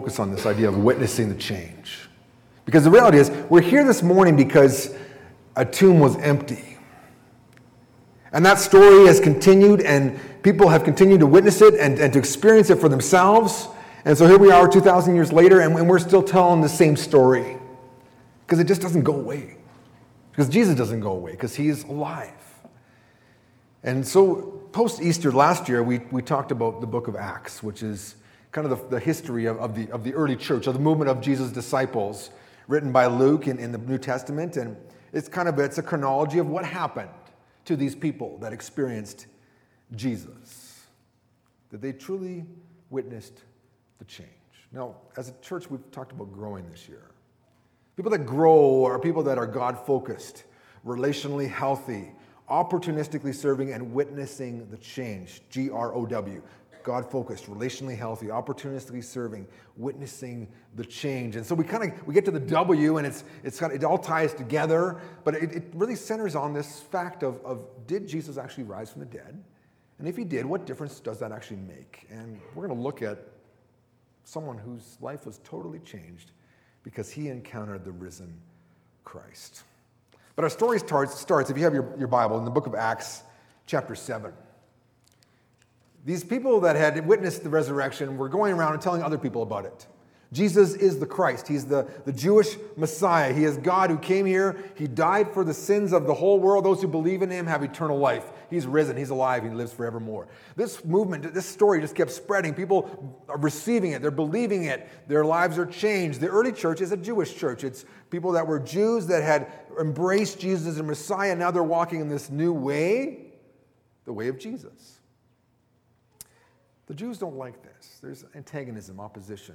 focus on this idea of witnessing the change. Because the reality is, we're here this morning because a tomb was empty. And that story has continued, and people have continued to witness it and, and to experience it for themselves. And so here we are 2,000 years later, and, we're still telling the same story. Because it just doesn't go away. Because Jesus doesn't go away, because he's alive. And so, post Easter last year, we, we talked about the book of Acts, which is kind of the, the history of, of, the, of the early church, of the movement of Jesus' disciples, written by Luke in, in the New Testament. And it's kind of it's a chronology of what happened to these people that experienced Jesus, that they truly witnessed the change. Now, as a church, we've talked about growing this year. People that grow are people that are God focused, relationally healthy, opportunistically serving, and witnessing the change. G R O W. God focused, relationally healthy, opportunistically serving, witnessing the change. And so we kind of we get to the W and it's it's kind of, it all ties together, but it, it really centers on this fact of, of did Jesus actually rise from the dead? And if he did, what difference does that actually make? And we're going to look at someone whose life was totally changed because he encountered the risen Christ. But our story starts, starts if you have your, your Bible, in the book of Acts, chapter 7. These people that had witnessed the resurrection were going around and telling other people about it. Jesus is the Christ. He's the, the Jewish Messiah. He is God who came here. He died for the sins of the whole world. Those who believe in him have eternal life. He's risen. He's alive. He lives forevermore. This movement, this story just kept spreading. People are receiving it. They're believing it. Their lives are changed. The early church is a Jewish church. It's people that were Jews that had embraced Jesus as a Messiah. Now they're walking in this new way, the way of Jesus. The Jews don't like this. There's antagonism, opposition.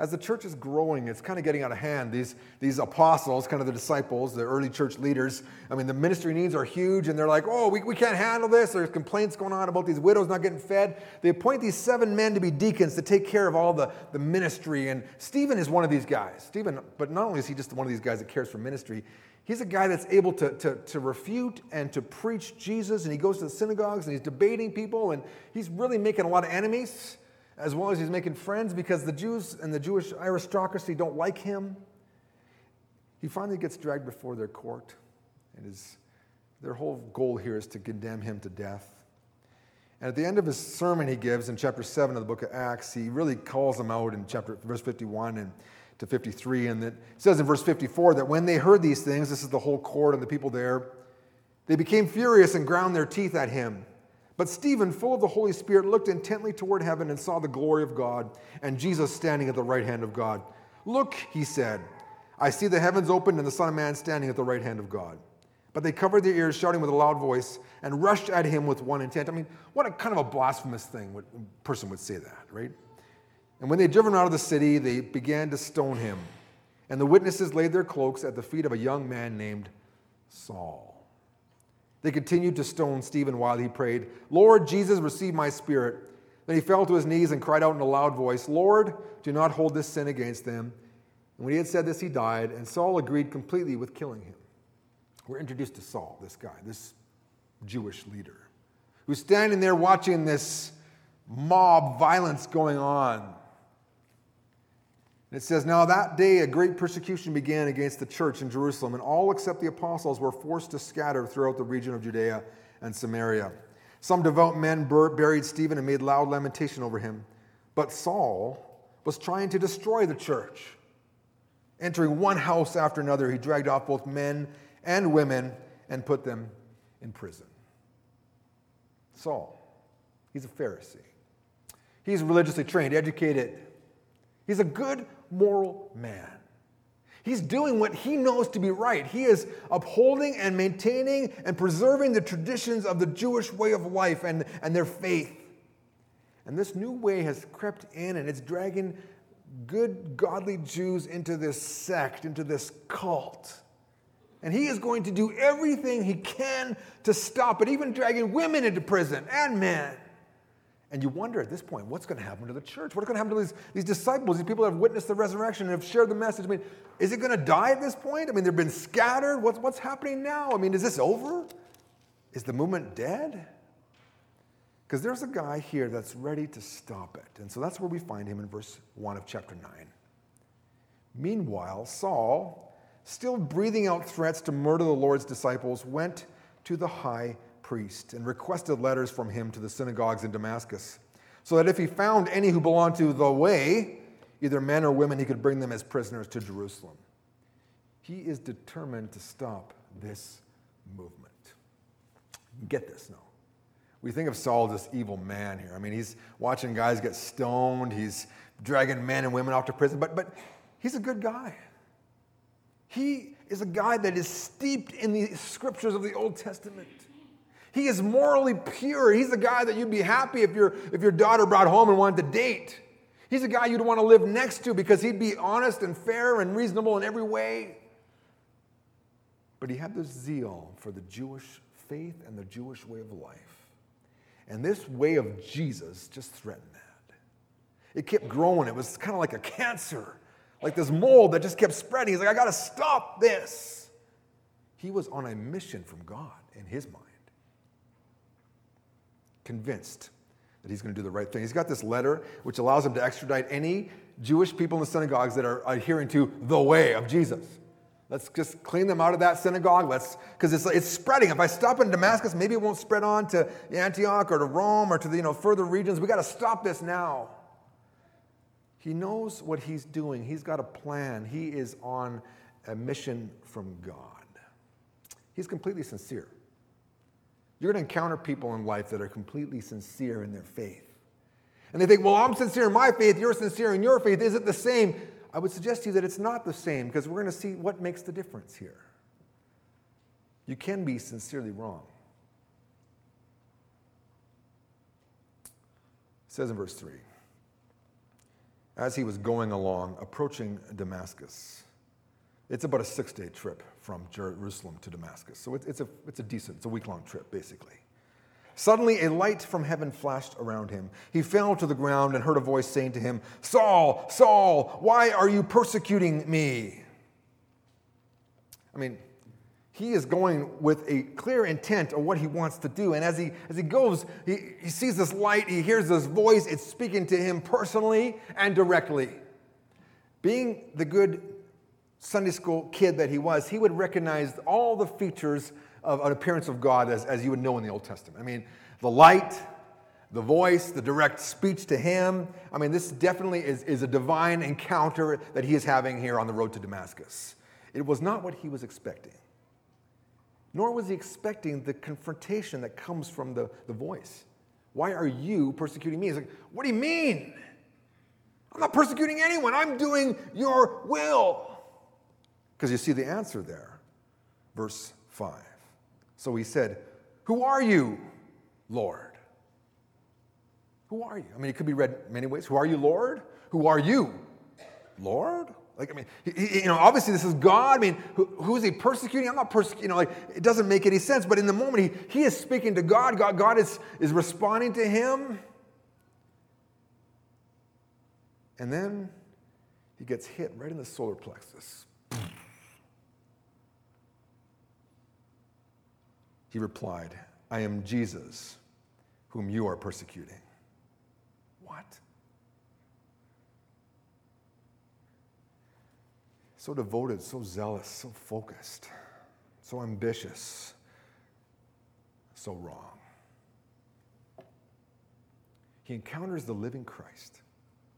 As the church is growing, it's kind of getting out of hand. These, these apostles, kind of the disciples, the early church leaders, I mean, the ministry needs are huge, and they're like, oh, we, we can't handle this. There's complaints going on about these widows not getting fed. They appoint these seven men to be deacons to take care of all the, the ministry. And Stephen is one of these guys. Stephen, but not only is he just one of these guys that cares for ministry, He's a guy that's able to, to, to refute and to preach Jesus, and he goes to the synagogues and he's debating people, and he's really making a lot of enemies as well as he's making friends because the Jews and the Jewish aristocracy don't like him. He finally gets dragged before their court, and his, their whole goal here is to condemn him to death. And at the end of his sermon he gives in chapter 7 of the book of Acts, he really calls them out in chapter verse 51 and to 53. And it says in verse 54 that when they heard these things, this is the whole court and the people there, they became furious and ground their teeth at him. But Stephen, full of the Holy Spirit, looked intently toward heaven and saw the glory of God and Jesus standing at the right hand of God. Look, he said, I see the heavens opened and the Son of Man standing at the right hand of God. But they covered their ears, shouting with a loud voice, and rushed at him with one intent. I mean, what a kind of a blasphemous thing a person would say that, right? And when they had driven out of the city, they began to stone him. And the witnesses laid their cloaks at the feet of a young man named Saul. They continued to stone Stephen while he prayed, Lord Jesus, receive my spirit. Then he fell to his knees and cried out in a loud voice, Lord, do not hold this sin against them. And when he had said this, he died, and Saul agreed completely with killing him. We're introduced to Saul, this guy, this Jewish leader, who's standing there watching this mob violence going on. It says, Now that day a great persecution began against the church in Jerusalem, and all except the apostles were forced to scatter throughout the region of Judea and Samaria. Some devout men buried Stephen and made loud lamentation over him. But Saul was trying to destroy the church. Entering one house after another, he dragged off both men and women and put them in prison. Saul, he's a Pharisee. He's religiously trained, educated. He's a good moral man. He's doing what he knows to be right. He is upholding and maintaining and preserving the traditions of the Jewish way of life and, and their faith. And this new way has crept in and it's dragging good, godly Jews into this sect, into this cult. And he is going to do everything he can to stop it, even dragging women into prison and men. And you wonder at this point, what's going to happen to the church? What's going to happen to these, these disciples, these people that have witnessed the resurrection and have shared the message? I mean, is it going to die at this point? I mean, they've been scattered. What's, what's happening now? I mean, is this over? Is the movement dead? Because there's a guy here that's ready to stop it. And so that's where we find him in verse 1 of chapter 9. Meanwhile, Saul, still breathing out threats to murder the Lord's disciples, went to the high priest and requested letters from him to the synagogues in Damascus, so that if he found any who belonged to the way, either men or women, he could bring them as prisoners to Jerusalem. He is determined to stop this movement. Get this now. We think of Saul as this evil man here. I mean, he's watching guys get stoned, he's dragging men and women off to prison, but, but he's a good guy. He is a guy that is steeped in the scriptures of the Old Testament. He is morally pure. He's the guy that you'd be happy if your, if your daughter brought home and wanted to date. He's a guy you'd want to live next to because he'd be honest and fair and reasonable in every way. But he had this zeal for the Jewish faith and the Jewish way of life. And this way of Jesus just threatened that. It kept growing. It was kind of like a cancer, like this mold that just kept spreading. He's like, I got to stop this. He was on a mission from God in his mind, convinced that he's going to do the right thing. He's got this letter which allows him to extradite any Jewish people in the synagogues that are adhering to the way of Jesus. Let's just clean them out of that synagogue. Let's because it's, it's spreading. If I stop in Damascus, maybe it won't spread on to Antioch or to Rome or to the you know further regions. We got to stop this now. He knows what he's doing. He's got a plan. He is on a mission from God. He's completely sincere. You're going to encounter people in life that are completely sincere in their faith. And they think, well, I'm sincere in my faith, you're sincere in your faith. Is it the same? I would suggest to you that it's not the same because we're going to see what makes the difference here. You can be sincerely wrong. It says in verse 3 As he was going along, approaching Damascus, it's about a six day trip from Jerusalem to Damascus. So it's, it's, a, it's a decent, it's a week long trip, basically. Suddenly, a light from heaven flashed around him. He fell to the ground and heard a voice saying to him, Saul, Saul, why are you persecuting me? I mean, he is going with a clear intent of what he wants to do. And as he, as he goes, he, he sees this light, he hears this voice, it's speaking to him personally and directly. Being the good Sunday school kid that he was, he would recognize all the features of an appearance of God as, as you would know in the Old Testament. I mean, the light, the voice, the direct speech to him. I mean, this definitely is, is a divine encounter that he is having here on the road to Damascus. It was not what he was expecting, nor was he expecting the confrontation that comes from the, the voice. Why are you persecuting me? He's like, What do you mean? I'm not persecuting anyone. I'm doing your will. Because you see the answer there. Verse 5. So he said, Who are you, Lord? Who are you? I mean, it could be read many ways. Who are you, Lord? Who are you, Lord? Like, I mean, he, you know, obviously this is God. I mean, who, who is he persecuting? I'm not persecuting. You know, like, it doesn't make any sense. But in the moment, he, he is speaking to God. God, God is, is responding to him. And then he gets hit right in the solar plexus. He replied, I am Jesus, whom you are persecuting. What? So devoted, so zealous, so focused, so ambitious, so wrong. He encounters the living Christ,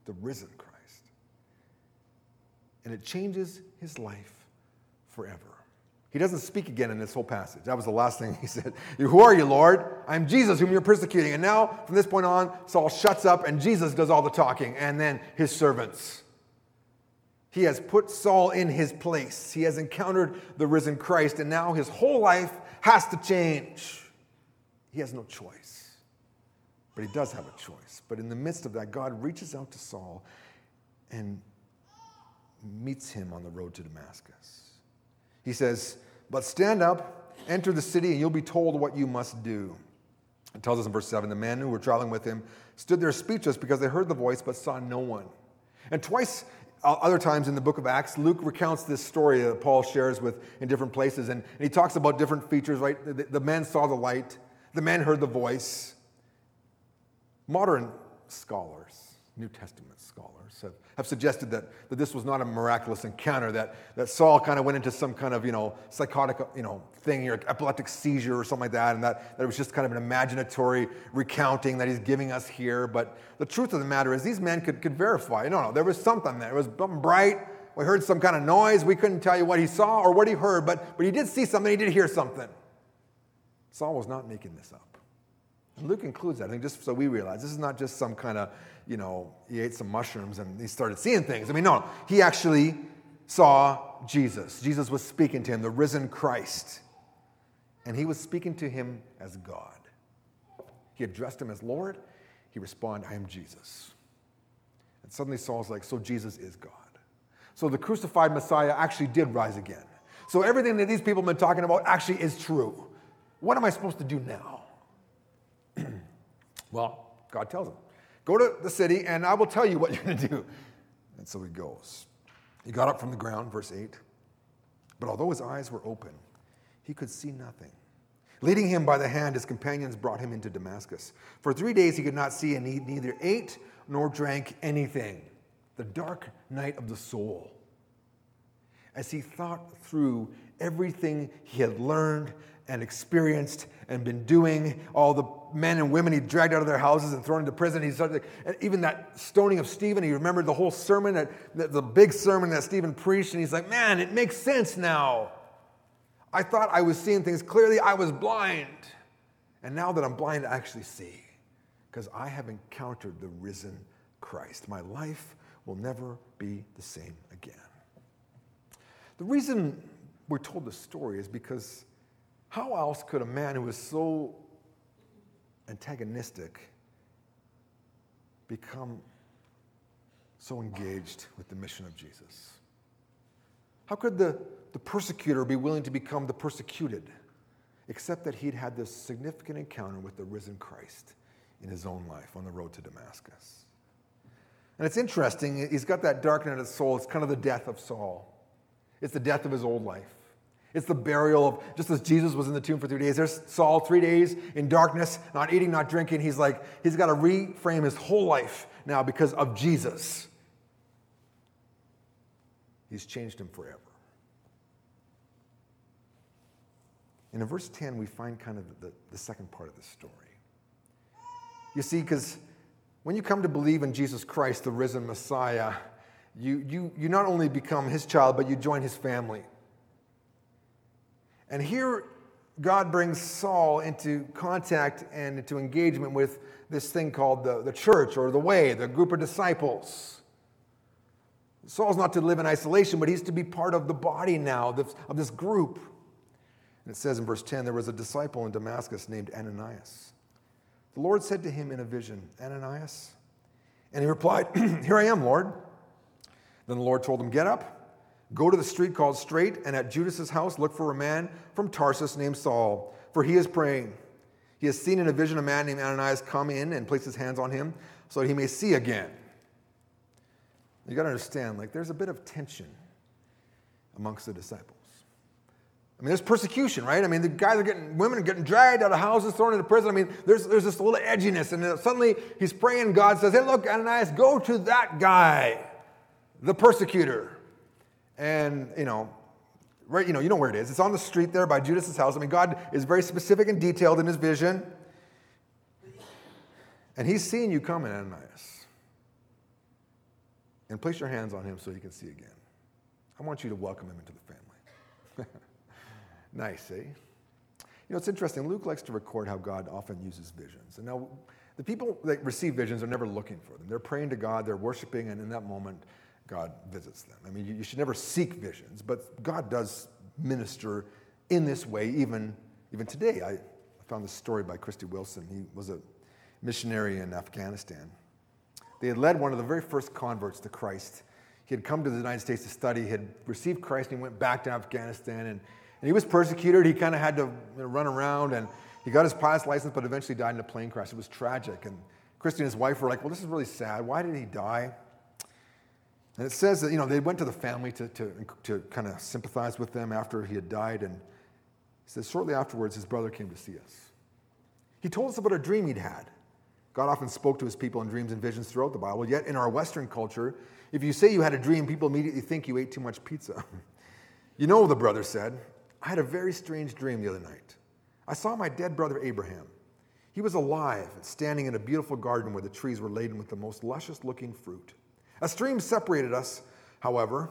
the risen Christ, and it changes his life forever. He doesn't speak again in this whole passage. That was the last thing he said. Who are you, Lord? I'm Jesus, whom you're persecuting. And now, from this point on, Saul shuts up and Jesus does all the talking, and then his servants. He has put Saul in his place. He has encountered the risen Christ, and now his whole life has to change. He has no choice. But he does have a choice. But in the midst of that, God reaches out to Saul and meets him on the road to Damascus. He says, But stand up, enter the city, and you'll be told what you must do. It tells us in verse 7 the men who were traveling with him stood there speechless because they heard the voice but saw no one. And twice, uh, other times in the book of Acts, Luke recounts this story that Paul shares with in different places. And, and he talks about different features, right? The, the men saw the light, the men heard the voice. modern scholars, New Testament scholars, have, have suggested that, that this was not a miraculous encounter, that, that Saul kind of went into some kind of, you know, psychotic, you know, thing, or epileptic seizure or something like that, and that, that it was just kind of an imaginatory recounting that he's giving us here. But the truth of the matter is these men could, could verify. No, no, there was something there. It was bright. We heard some kind of noise. We couldn't tell you what he saw or what he heard, but, but he did see something. He did hear something. Saul was not making this up. Luke includes that, I think, just so we realize this is not just some kind of, you know, he ate some mushrooms and he started seeing things. I mean, no, he actually saw Jesus. Jesus was speaking to him, the risen Christ. And he was speaking to him as God. He addressed him as Lord. He responded, I am Jesus. And suddenly Saul's like, So Jesus is God. So the crucified Messiah actually did rise again. So everything that these people have been talking about actually is true. What am I supposed to do now? well, God tells him, Go to the city and I will tell you what you're going to do. And so he goes. He got up from the ground, verse 8. But although his eyes were open, he could see nothing. Leading him by the hand, his companions brought him into Damascus. For three days he could not see, and he neither ate nor drank anything. The dark night of the soul. As he thought through everything he had learned and experienced and been doing, all the men and women he dragged out of their houses and thrown into prison. He started, and even that stoning of Stephen, he remembered the whole sermon, that, the big sermon that Stephen preached, and he's like, man, it makes sense now. I thought I was seeing things clearly, I was blind. And now that I'm blind, I actually see because I have encountered the risen Christ. My life will never be the same again. The reason we're told the story is because how else could a man who was so antagonistic become so engaged with the mission of Jesus? How could the, the persecutor be willing to become the persecuted, except that he'd had this significant encounter with the risen Christ in his own life on the road to Damascus? And it's interesting, he's got that darkening of his soul. It's kind of the death of Saul, it's the death of his old life. It's the burial of, just as Jesus was in the tomb for three days, there's Saul, three days in darkness, not eating, not drinking. He's like, he's got to reframe his whole life now because of Jesus. He's changed him forever. And in verse 10, we find kind of the, the second part of the story. You see, because when you come to believe in Jesus Christ, the risen Messiah, you, you, you not only become his child, but you join his family. And here, God brings Saul into contact and into engagement with this thing called the, the church or the way, the group of disciples. Saul's not to live in isolation, but he's to be part of the body now of this group. And it says in verse 10 there was a disciple in Damascus named Ananias. The Lord said to him in a vision, Ananias? And he replied, Here I am, Lord. Then the Lord told him, Get up Go to the street called Straight, and at Judas's house look for a man from Tarsus named Saul, for he is praying. He has seen in a vision a man named Ananias come in and place his hands on him so that he may see again. You got to understand, like, there's a bit of tension amongst the disciples. I mean, there's persecution, right? I mean, the guys are getting, women are getting dragged out of houses, thrown into prison. I mean, there's, there's this little edginess. And suddenly he's praying, God says, Hey, look, Ananias, go to that guy, the persecutor. And, you know, right, you know, you know where it is. It's on the street there by Judas's house. I mean, God is very specific and detailed in his vision. And he's seeing you coming, Ananias. And place your hands on him so he can see again. I want you to welcome him into the family. nice, eh? You know, it's interesting. Luke likes to record how God often uses visions. And now, the people that receive visions are never looking for them. They're praying to God, they're worshiping, and in that moment, God visits them. I mean, you, should never seek visions, but God does minister in this way even, even today. I, I found this story by Christy Wilson. He was a missionary in Afghanistan. They had led one of the very first converts to Christ. He had come to the United States to study, he had received Christ, and he went back to Afghanistan. And, and he was persecuted. He kind of had to you know, run around, and he got his pilot's license, but eventually died in a plane crash. It was tragic. And Christy and his wife were like, Well, this is really sad. Why did he die? And it says that, you know, they went to the family to, to, to kind of sympathize with them after he had died. And says, shortly afterwards, his brother came to see us. He told us about a dream he'd had. God often spoke to his people in dreams and visions throughout the Bible, yet in our Western culture, if you say you had a dream, people immediately think you ate too much pizza. you know, the brother said, I had a very strange dream the other night. I saw my dead brother Abraham. He was alive and standing in a beautiful garden where the trees were laden with the most luscious looking fruit. A stream separated us, however,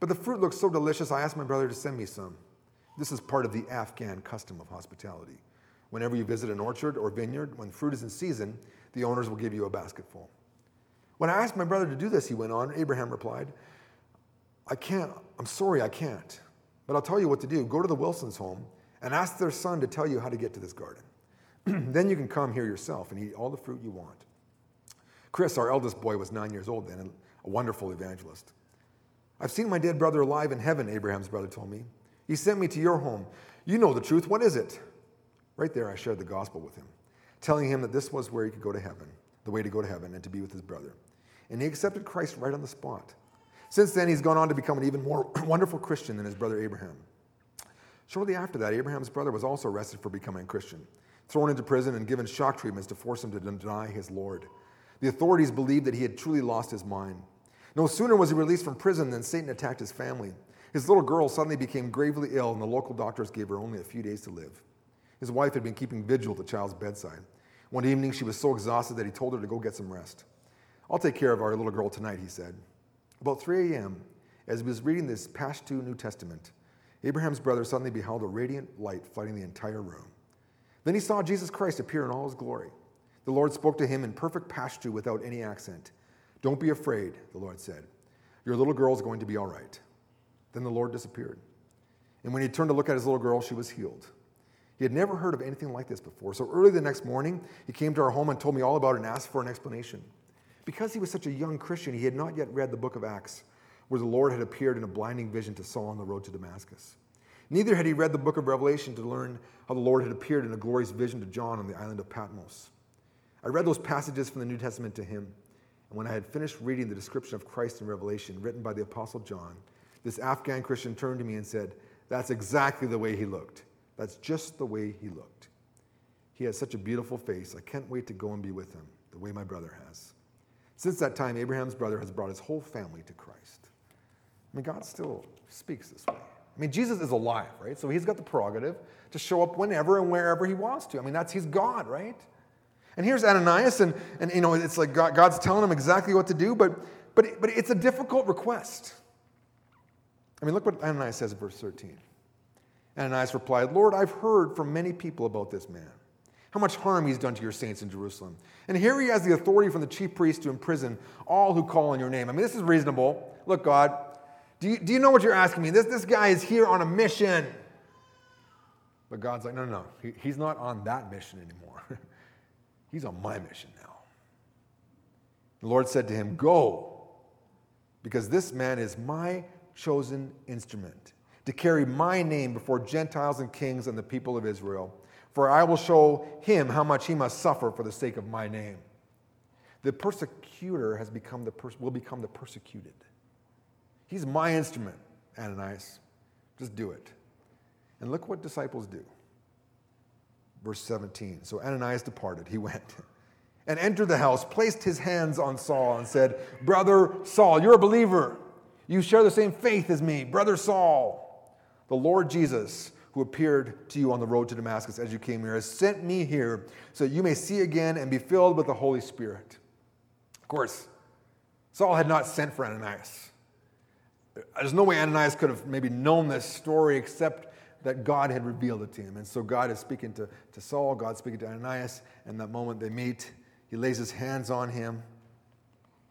but the fruit looked so delicious I asked my brother to send me some. This is part of the Afghan custom of hospitality. Whenever you visit an orchard or vineyard, when fruit is in season, the owners will give you a basketful. When I asked my brother to do this, he went on, Abraham replied, I can't, I'm sorry, I can't. But I'll tell you what to do. Go to the Wilsons' home and ask their son to tell you how to get to this garden. then you can come here yourself and eat all the fruit you want. Chris, our eldest boy, was nine years old then, and a wonderful evangelist. I've seen my dead brother alive in heaven, Abraham's brother told me. He sent me to your home. You know the truth. What is it? Right there, I shared the gospel with him, telling him that this was where he could go to heaven, the way to go to heaven, and to be with his brother. And he accepted Christ right on the spot. Since then, he's gone on to become an even more wonderful Christian than his brother Abraham. Shortly after that, Abraham's brother was also arrested for becoming a Christian, thrown into prison, and given shock treatments to force him to deny his Lord. The authorities believed that he had truly lost his mind. No sooner was he released from prison than Satan attacked his family. His little girl suddenly became gravely ill, and the local doctors gave her only a few days to live. His wife had been keeping vigil at the child's bedside. One evening, she was so exhausted that he told her to go get some rest. I'll take care of our little girl tonight, he said. About 3 a.m., as he was reading this Pashto New Testament, Abraham's brother suddenly beheld a radiant light flooding the entire room. Then he saw Jesus Christ appear in all his glory. The Lord spoke to him in perfect Pashto without any accent. Don't be afraid, the Lord said. Your little girl is going to be all right. Then the Lord disappeared. And when he turned to look at his little girl, she was healed. He had never heard of anything like this before. So early the next morning, he came to our home and told me all about it and asked for an explanation. Because he was such a young Christian, he had not yet read the book of Acts, where the Lord had appeared in a blinding vision to Saul on the road to Damascus. Neither had he read the book of Revelation to learn how the Lord had appeared in a glorious vision to John on the island of Patmos. I read those passages from the New Testament to him, and when I had finished reading the description of Christ in Revelation written by the Apostle John, this Afghan Christian turned to me and said, That's exactly the way he looked. That's just the way he looked. He has such a beautiful face. I can't wait to go and be with him, the way my brother has. Since that time, Abraham's brother has brought his whole family to Christ. I mean, God still speaks this way. I mean, Jesus is alive, right? So he's got the prerogative to show up whenever and wherever he wants to. I mean, that's he's God, right? And here's Ananias, and, and you know, it's like God, God's telling him exactly what to do, but, but, but it's a difficult request. I mean, look what Ananias says in verse 13. Ananias replied, Lord, I've heard from many people about this man, how much harm he's done to your saints in Jerusalem. And here he has the authority from the chief priest to imprison all who call on your name. I mean, this is reasonable. Look, God, do you, do you know what you're asking me? This, this guy is here on a mission. But God's like, no, no, no. He, he's not on that mission anymore. he's on my mission now. The Lord said to him, Go, because this man is my chosen instrument to carry my name before Gentiles and kings and the people of Israel. For I will show him how much he must suffer for the sake of my name. The persecutor has become the pers- will become the persecuted. He's my instrument, Ananias. Just do it. And look what disciples do. Verse 17. So Ananias departed. He went and entered the house, placed his hands on Saul, and said, Brother Saul, you're a believer. You share the same faith as me, Brother Saul. The Lord Jesus, who appeared to you on the road to Damascus as you came here, has sent me here so you may see again and be filled with the Holy Spirit. Of course, Saul had not sent for Ananias. There's no way Ananias could have maybe known this story except that God had revealed it to him. And so God is speaking to, to Saul, God's speaking to Ananias, and that moment they meet, he lays his hands on him.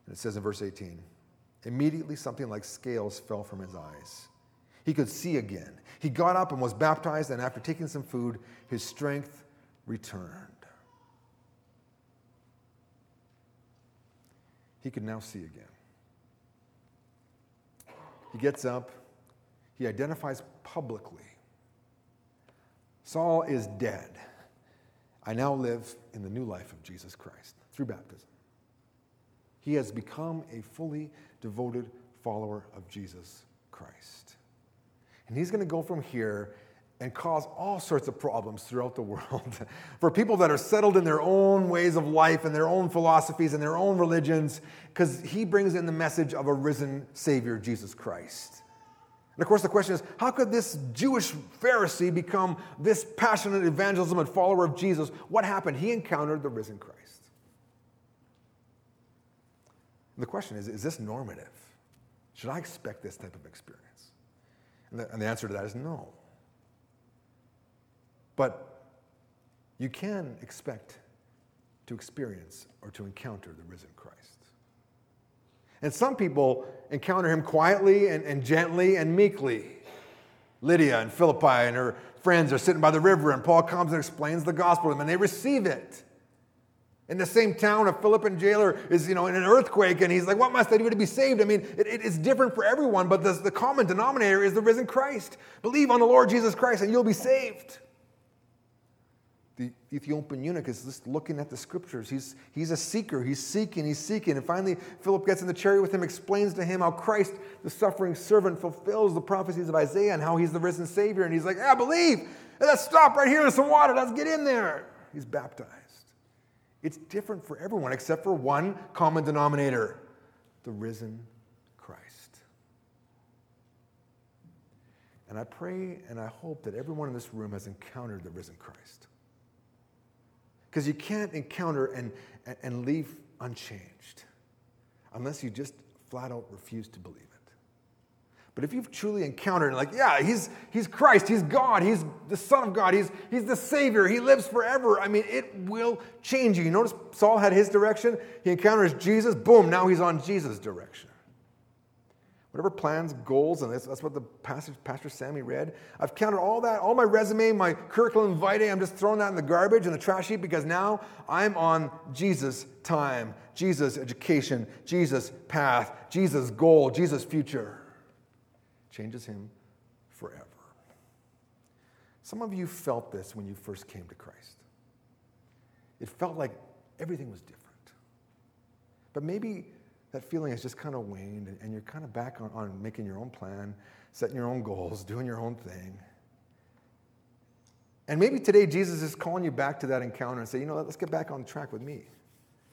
And it says in verse 18, immediately something like scales fell from his eyes he could see again. He got up and was baptized, and after taking some food, his strength returned. He could now see again. He gets up, he identifies publicly Saul is dead. I now live in the new life of Jesus Christ through baptism. He has become a fully devoted follower of Jesus Christ. And he's going to go from here and cause all sorts of problems throughout the world. For people that are settled in their own ways of life and their own philosophies and their own religions, because he brings in the message of a risen Savior, Jesus Christ. And of course, the question is how could this Jewish Pharisee become this passionate evangelism and follower of Jesus? What happened? He encountered the risen Christ. And the question is is this normative? Should I expect this type of experience? And the, and the answer to that is no. But you can expect to experience or to encounter the risen Christ. And some people encounter him quietly and, and gently and meekly. Lydia and Philippi and her friends are sitting by the river, and Paul comes and explains the gospel to them, and they receive it. In the same town, a Philippian jailer is, you know, in an earthquake, and he's like, "What must I do to be saved?" I mean, it, it, it's different for everyone, but the, the common denominator is the risen Christ. Believe on the Lord Jesus Christ, and you'll be saved the Ethiopian eunuch is just looking at the scriptures. He's, he's a seeker. He's seeking, he's seeking. And finally, Philip gets in the chariot with him, explains to him how Christ, the suffering servant, fulfills the prophecies of Isaiah and how he's the risen Savior. And he's like, I believe. Let's stop right here. There's some water. Let's get in there. He's baptized. It's different for everyone except for one common denominator the risen Christ. And I pray and I hope that everyone in this room has encountered the risen Christ. Because you can't encounter and, and leave unchanged unless you just flat out refuse to believe it. But if you've truly encountered, like, yeah, he's, he's Christ, he's God, he's the Son of God, he's, he's the Savior, he lives forever, I mean, it will change you. You notice Saul had his direction, he encounters Jesus, boom, now he's on Jesus' direction whatever plans, goals, and that's, that's what the passage Pastor Sammy read. I've counted all that, all my resume, my curriculum vitae, I'm just throwing that in the garbage, and the trash heap, because now I'm on Jesus' time, Jesus' education, Jesus' path, Jesus' goal, Jesus' future. Changes him forever. Some of you felt this when you first came to Christ. It felt like everything was different. But maybe that feeling has just kind of waned and you're kind of back on, on making your own plan, setting your own goals, doing your own thing. And maybe today Jesus is calling you back to that encounter and say, you know, let's get back on track with me.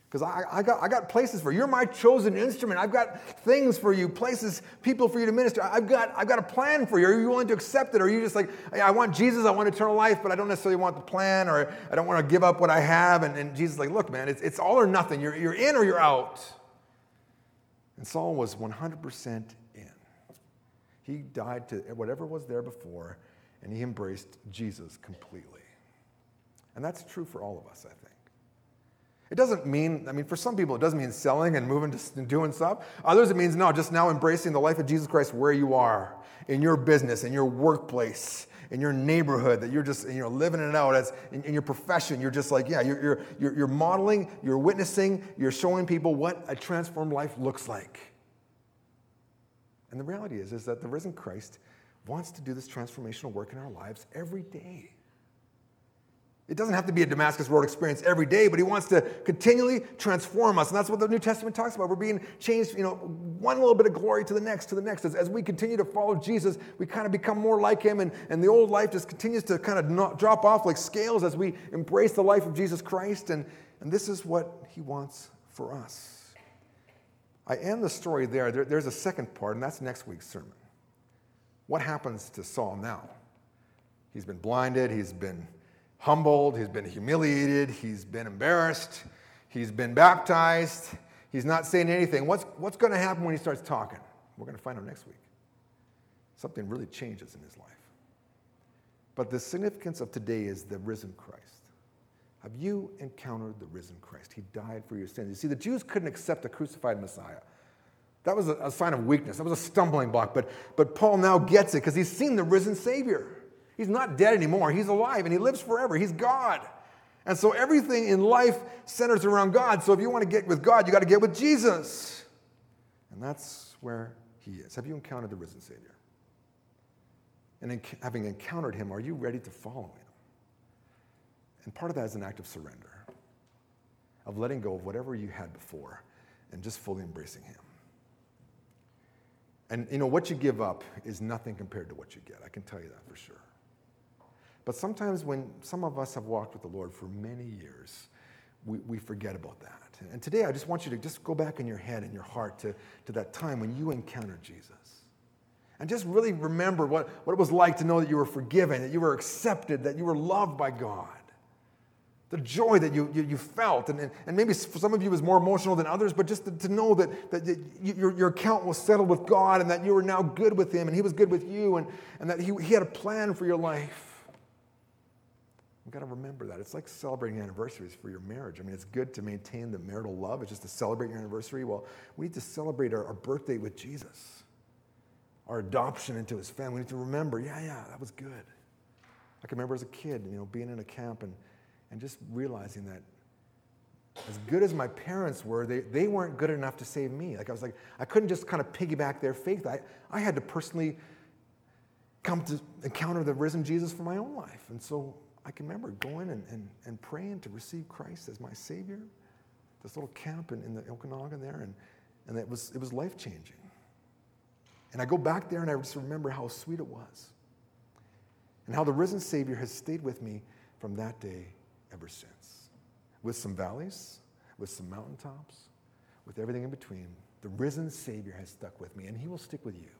Because I, I, got, I got places for you. You're my chosen instrument. I've got things for you, places, people for you to minister. I've got, I've got a plan for you. Are you willing to accept it? Or are you just like, I want Jesus, I want eternal life, but I don't necessarily want the plan, or I don't want to give up what I have? And, and Jesus is like, look, man, it's, it's all or nothing. You're, you're in or you're out. And Saul was 100% in. He died to whatever was there before, and he embraced Jesus completely. And that's true for all of us, I think. It doesn't mean, I mean, for some people, it doesn't mean selling and moving to and doing stuff. Others, it means no, just now embracing the life of Jesus Christ where you are, in your business, in your workplace, in your neighborhood, that you're just you know, living it out as in, in your profession. You're just like, yeah, you're, you're, you're, you're modeling, you're witnessing, you're showing people what a transformed life looks like. And the reality is, is that the risen Christ wants to do this transformational work in our lives every day. It doesn't have to be a Damascus Road experience every day, but he wants to continually transform us. And that's what the New Testament talks about. We're being changed, you know, one little bit of glory to the next, to the next. As, as we continue to follow Jesus, we kind of become more like him, and, and the old life just continues to kind of not, drop off like scales as we embrace the life of Jesus Christ. And, and this is what he wants for us. I end the story there. there. There's a second part, and that's next week's sermon. What happens to Saul now? He's been blinded, he's been humbled, he's been humiliated, he's been embarrassed, he's been baptized, he's not saying anything. What's, what's going to happen when he starts talking? We're going to find out next week. Something really changes in his life. But the significance of today is the risen Christ. Have you encountered the risen Christ? He died for your sins. You see, the Jews couldn't accept a crucified Messiah. That was a, sign of weakness. That was a stumbling block. But, but Paul now gets it because he's seen the risen Savior. He's not dead anymore. He's alive and he lives forever. He's God. And so everything in life centers around God. So if you want to get with God, you got to get with Jesus. And that's where he is. Have you encountered the risen Savior? And in, having encountered him, are you ready to follow him? And part of that is an act of surrender, of letting go of whatever you had before and just fully embracing him. And you know, what you give up is nothing compared to what you get. I can tell you that for sure. But sometimes when some of us have walked with the Lord for many years, we, we forget about that. And today I just want you to just go back in your head and your heart to, to that time when you encountered Jesus. And just really remember what, what it was like to know that you were forgiven, that you were accepted, that you were loved by God. The joy that you, you, you felt. And, and, maybe for some of you it was more emotional than others, but just to, to know that, that you, your, your account was settled with God and that you were now good with Him and He was good with you and, and that he, he had a plan for your life. We've got to remember that. It's like celebrating anniversaries for your marriage. I mean, it's good to maintain the marital love, it's just to celebrate your anniversary. Well, we need to celebrate our, our birthday with Jesus, our adoption into his family. We need to remember, yeah, yeah, that was good. I can remember as a kid, you know, being in a camp and, and just realizing that as good as my parents were, they, they weren't good enough to save me. Like I was like, I couldn't just kind of piggyback their faith. I, I had to personally come to encounter the risen Jesus for my own life. And so I can remember going and, and, and praying to receive Christ as my Savior. This little camp in, in the Okanagan there, and, and it was, it was life changing. And I go back there and I just remember how sweet it was. And how the risen Savior has stayed with me from that day ever since. With some valleys, with some mountaintops, with everything in between, the risen Savior has stuck with me, and He will stick with you.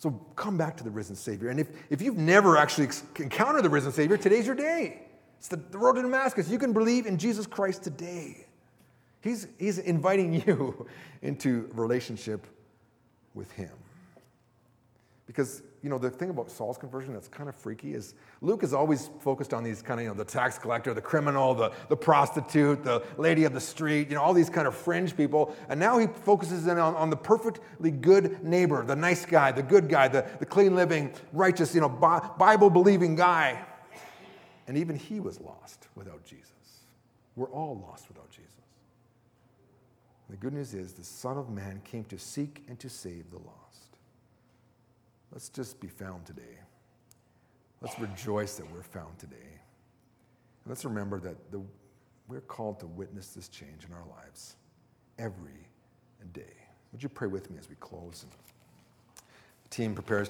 So come back to the risen Savior. And if, if you've never actually encountered the risen Savior, today's your day. It's the, the road to Damascus. You can believe in Jesus Christ today. He's, he's inviting you into relationship with Him. Because, you know, the thing about Saul's conversion that's kind of freaky is Luke is always focused on these kind of, you know, the tax collector, the criminal, the, the prostitute, the lady of the street, you know, all these kind of fringe people. And now he focuses in on, on the perfectly good neighbor, the nice guy, the good guy, the, the clean living, righteous, you know, Bible believing guy. And even he was lost without Jesus. We're all lost without Jesus. And the good news is the Son of Man came to seek and to save the lost. Let's just be found today. Let's rejoice that we're found today. And let's remember that the, we're called to witness this change in our lives every day. Would you pray with me as we close? The team prepares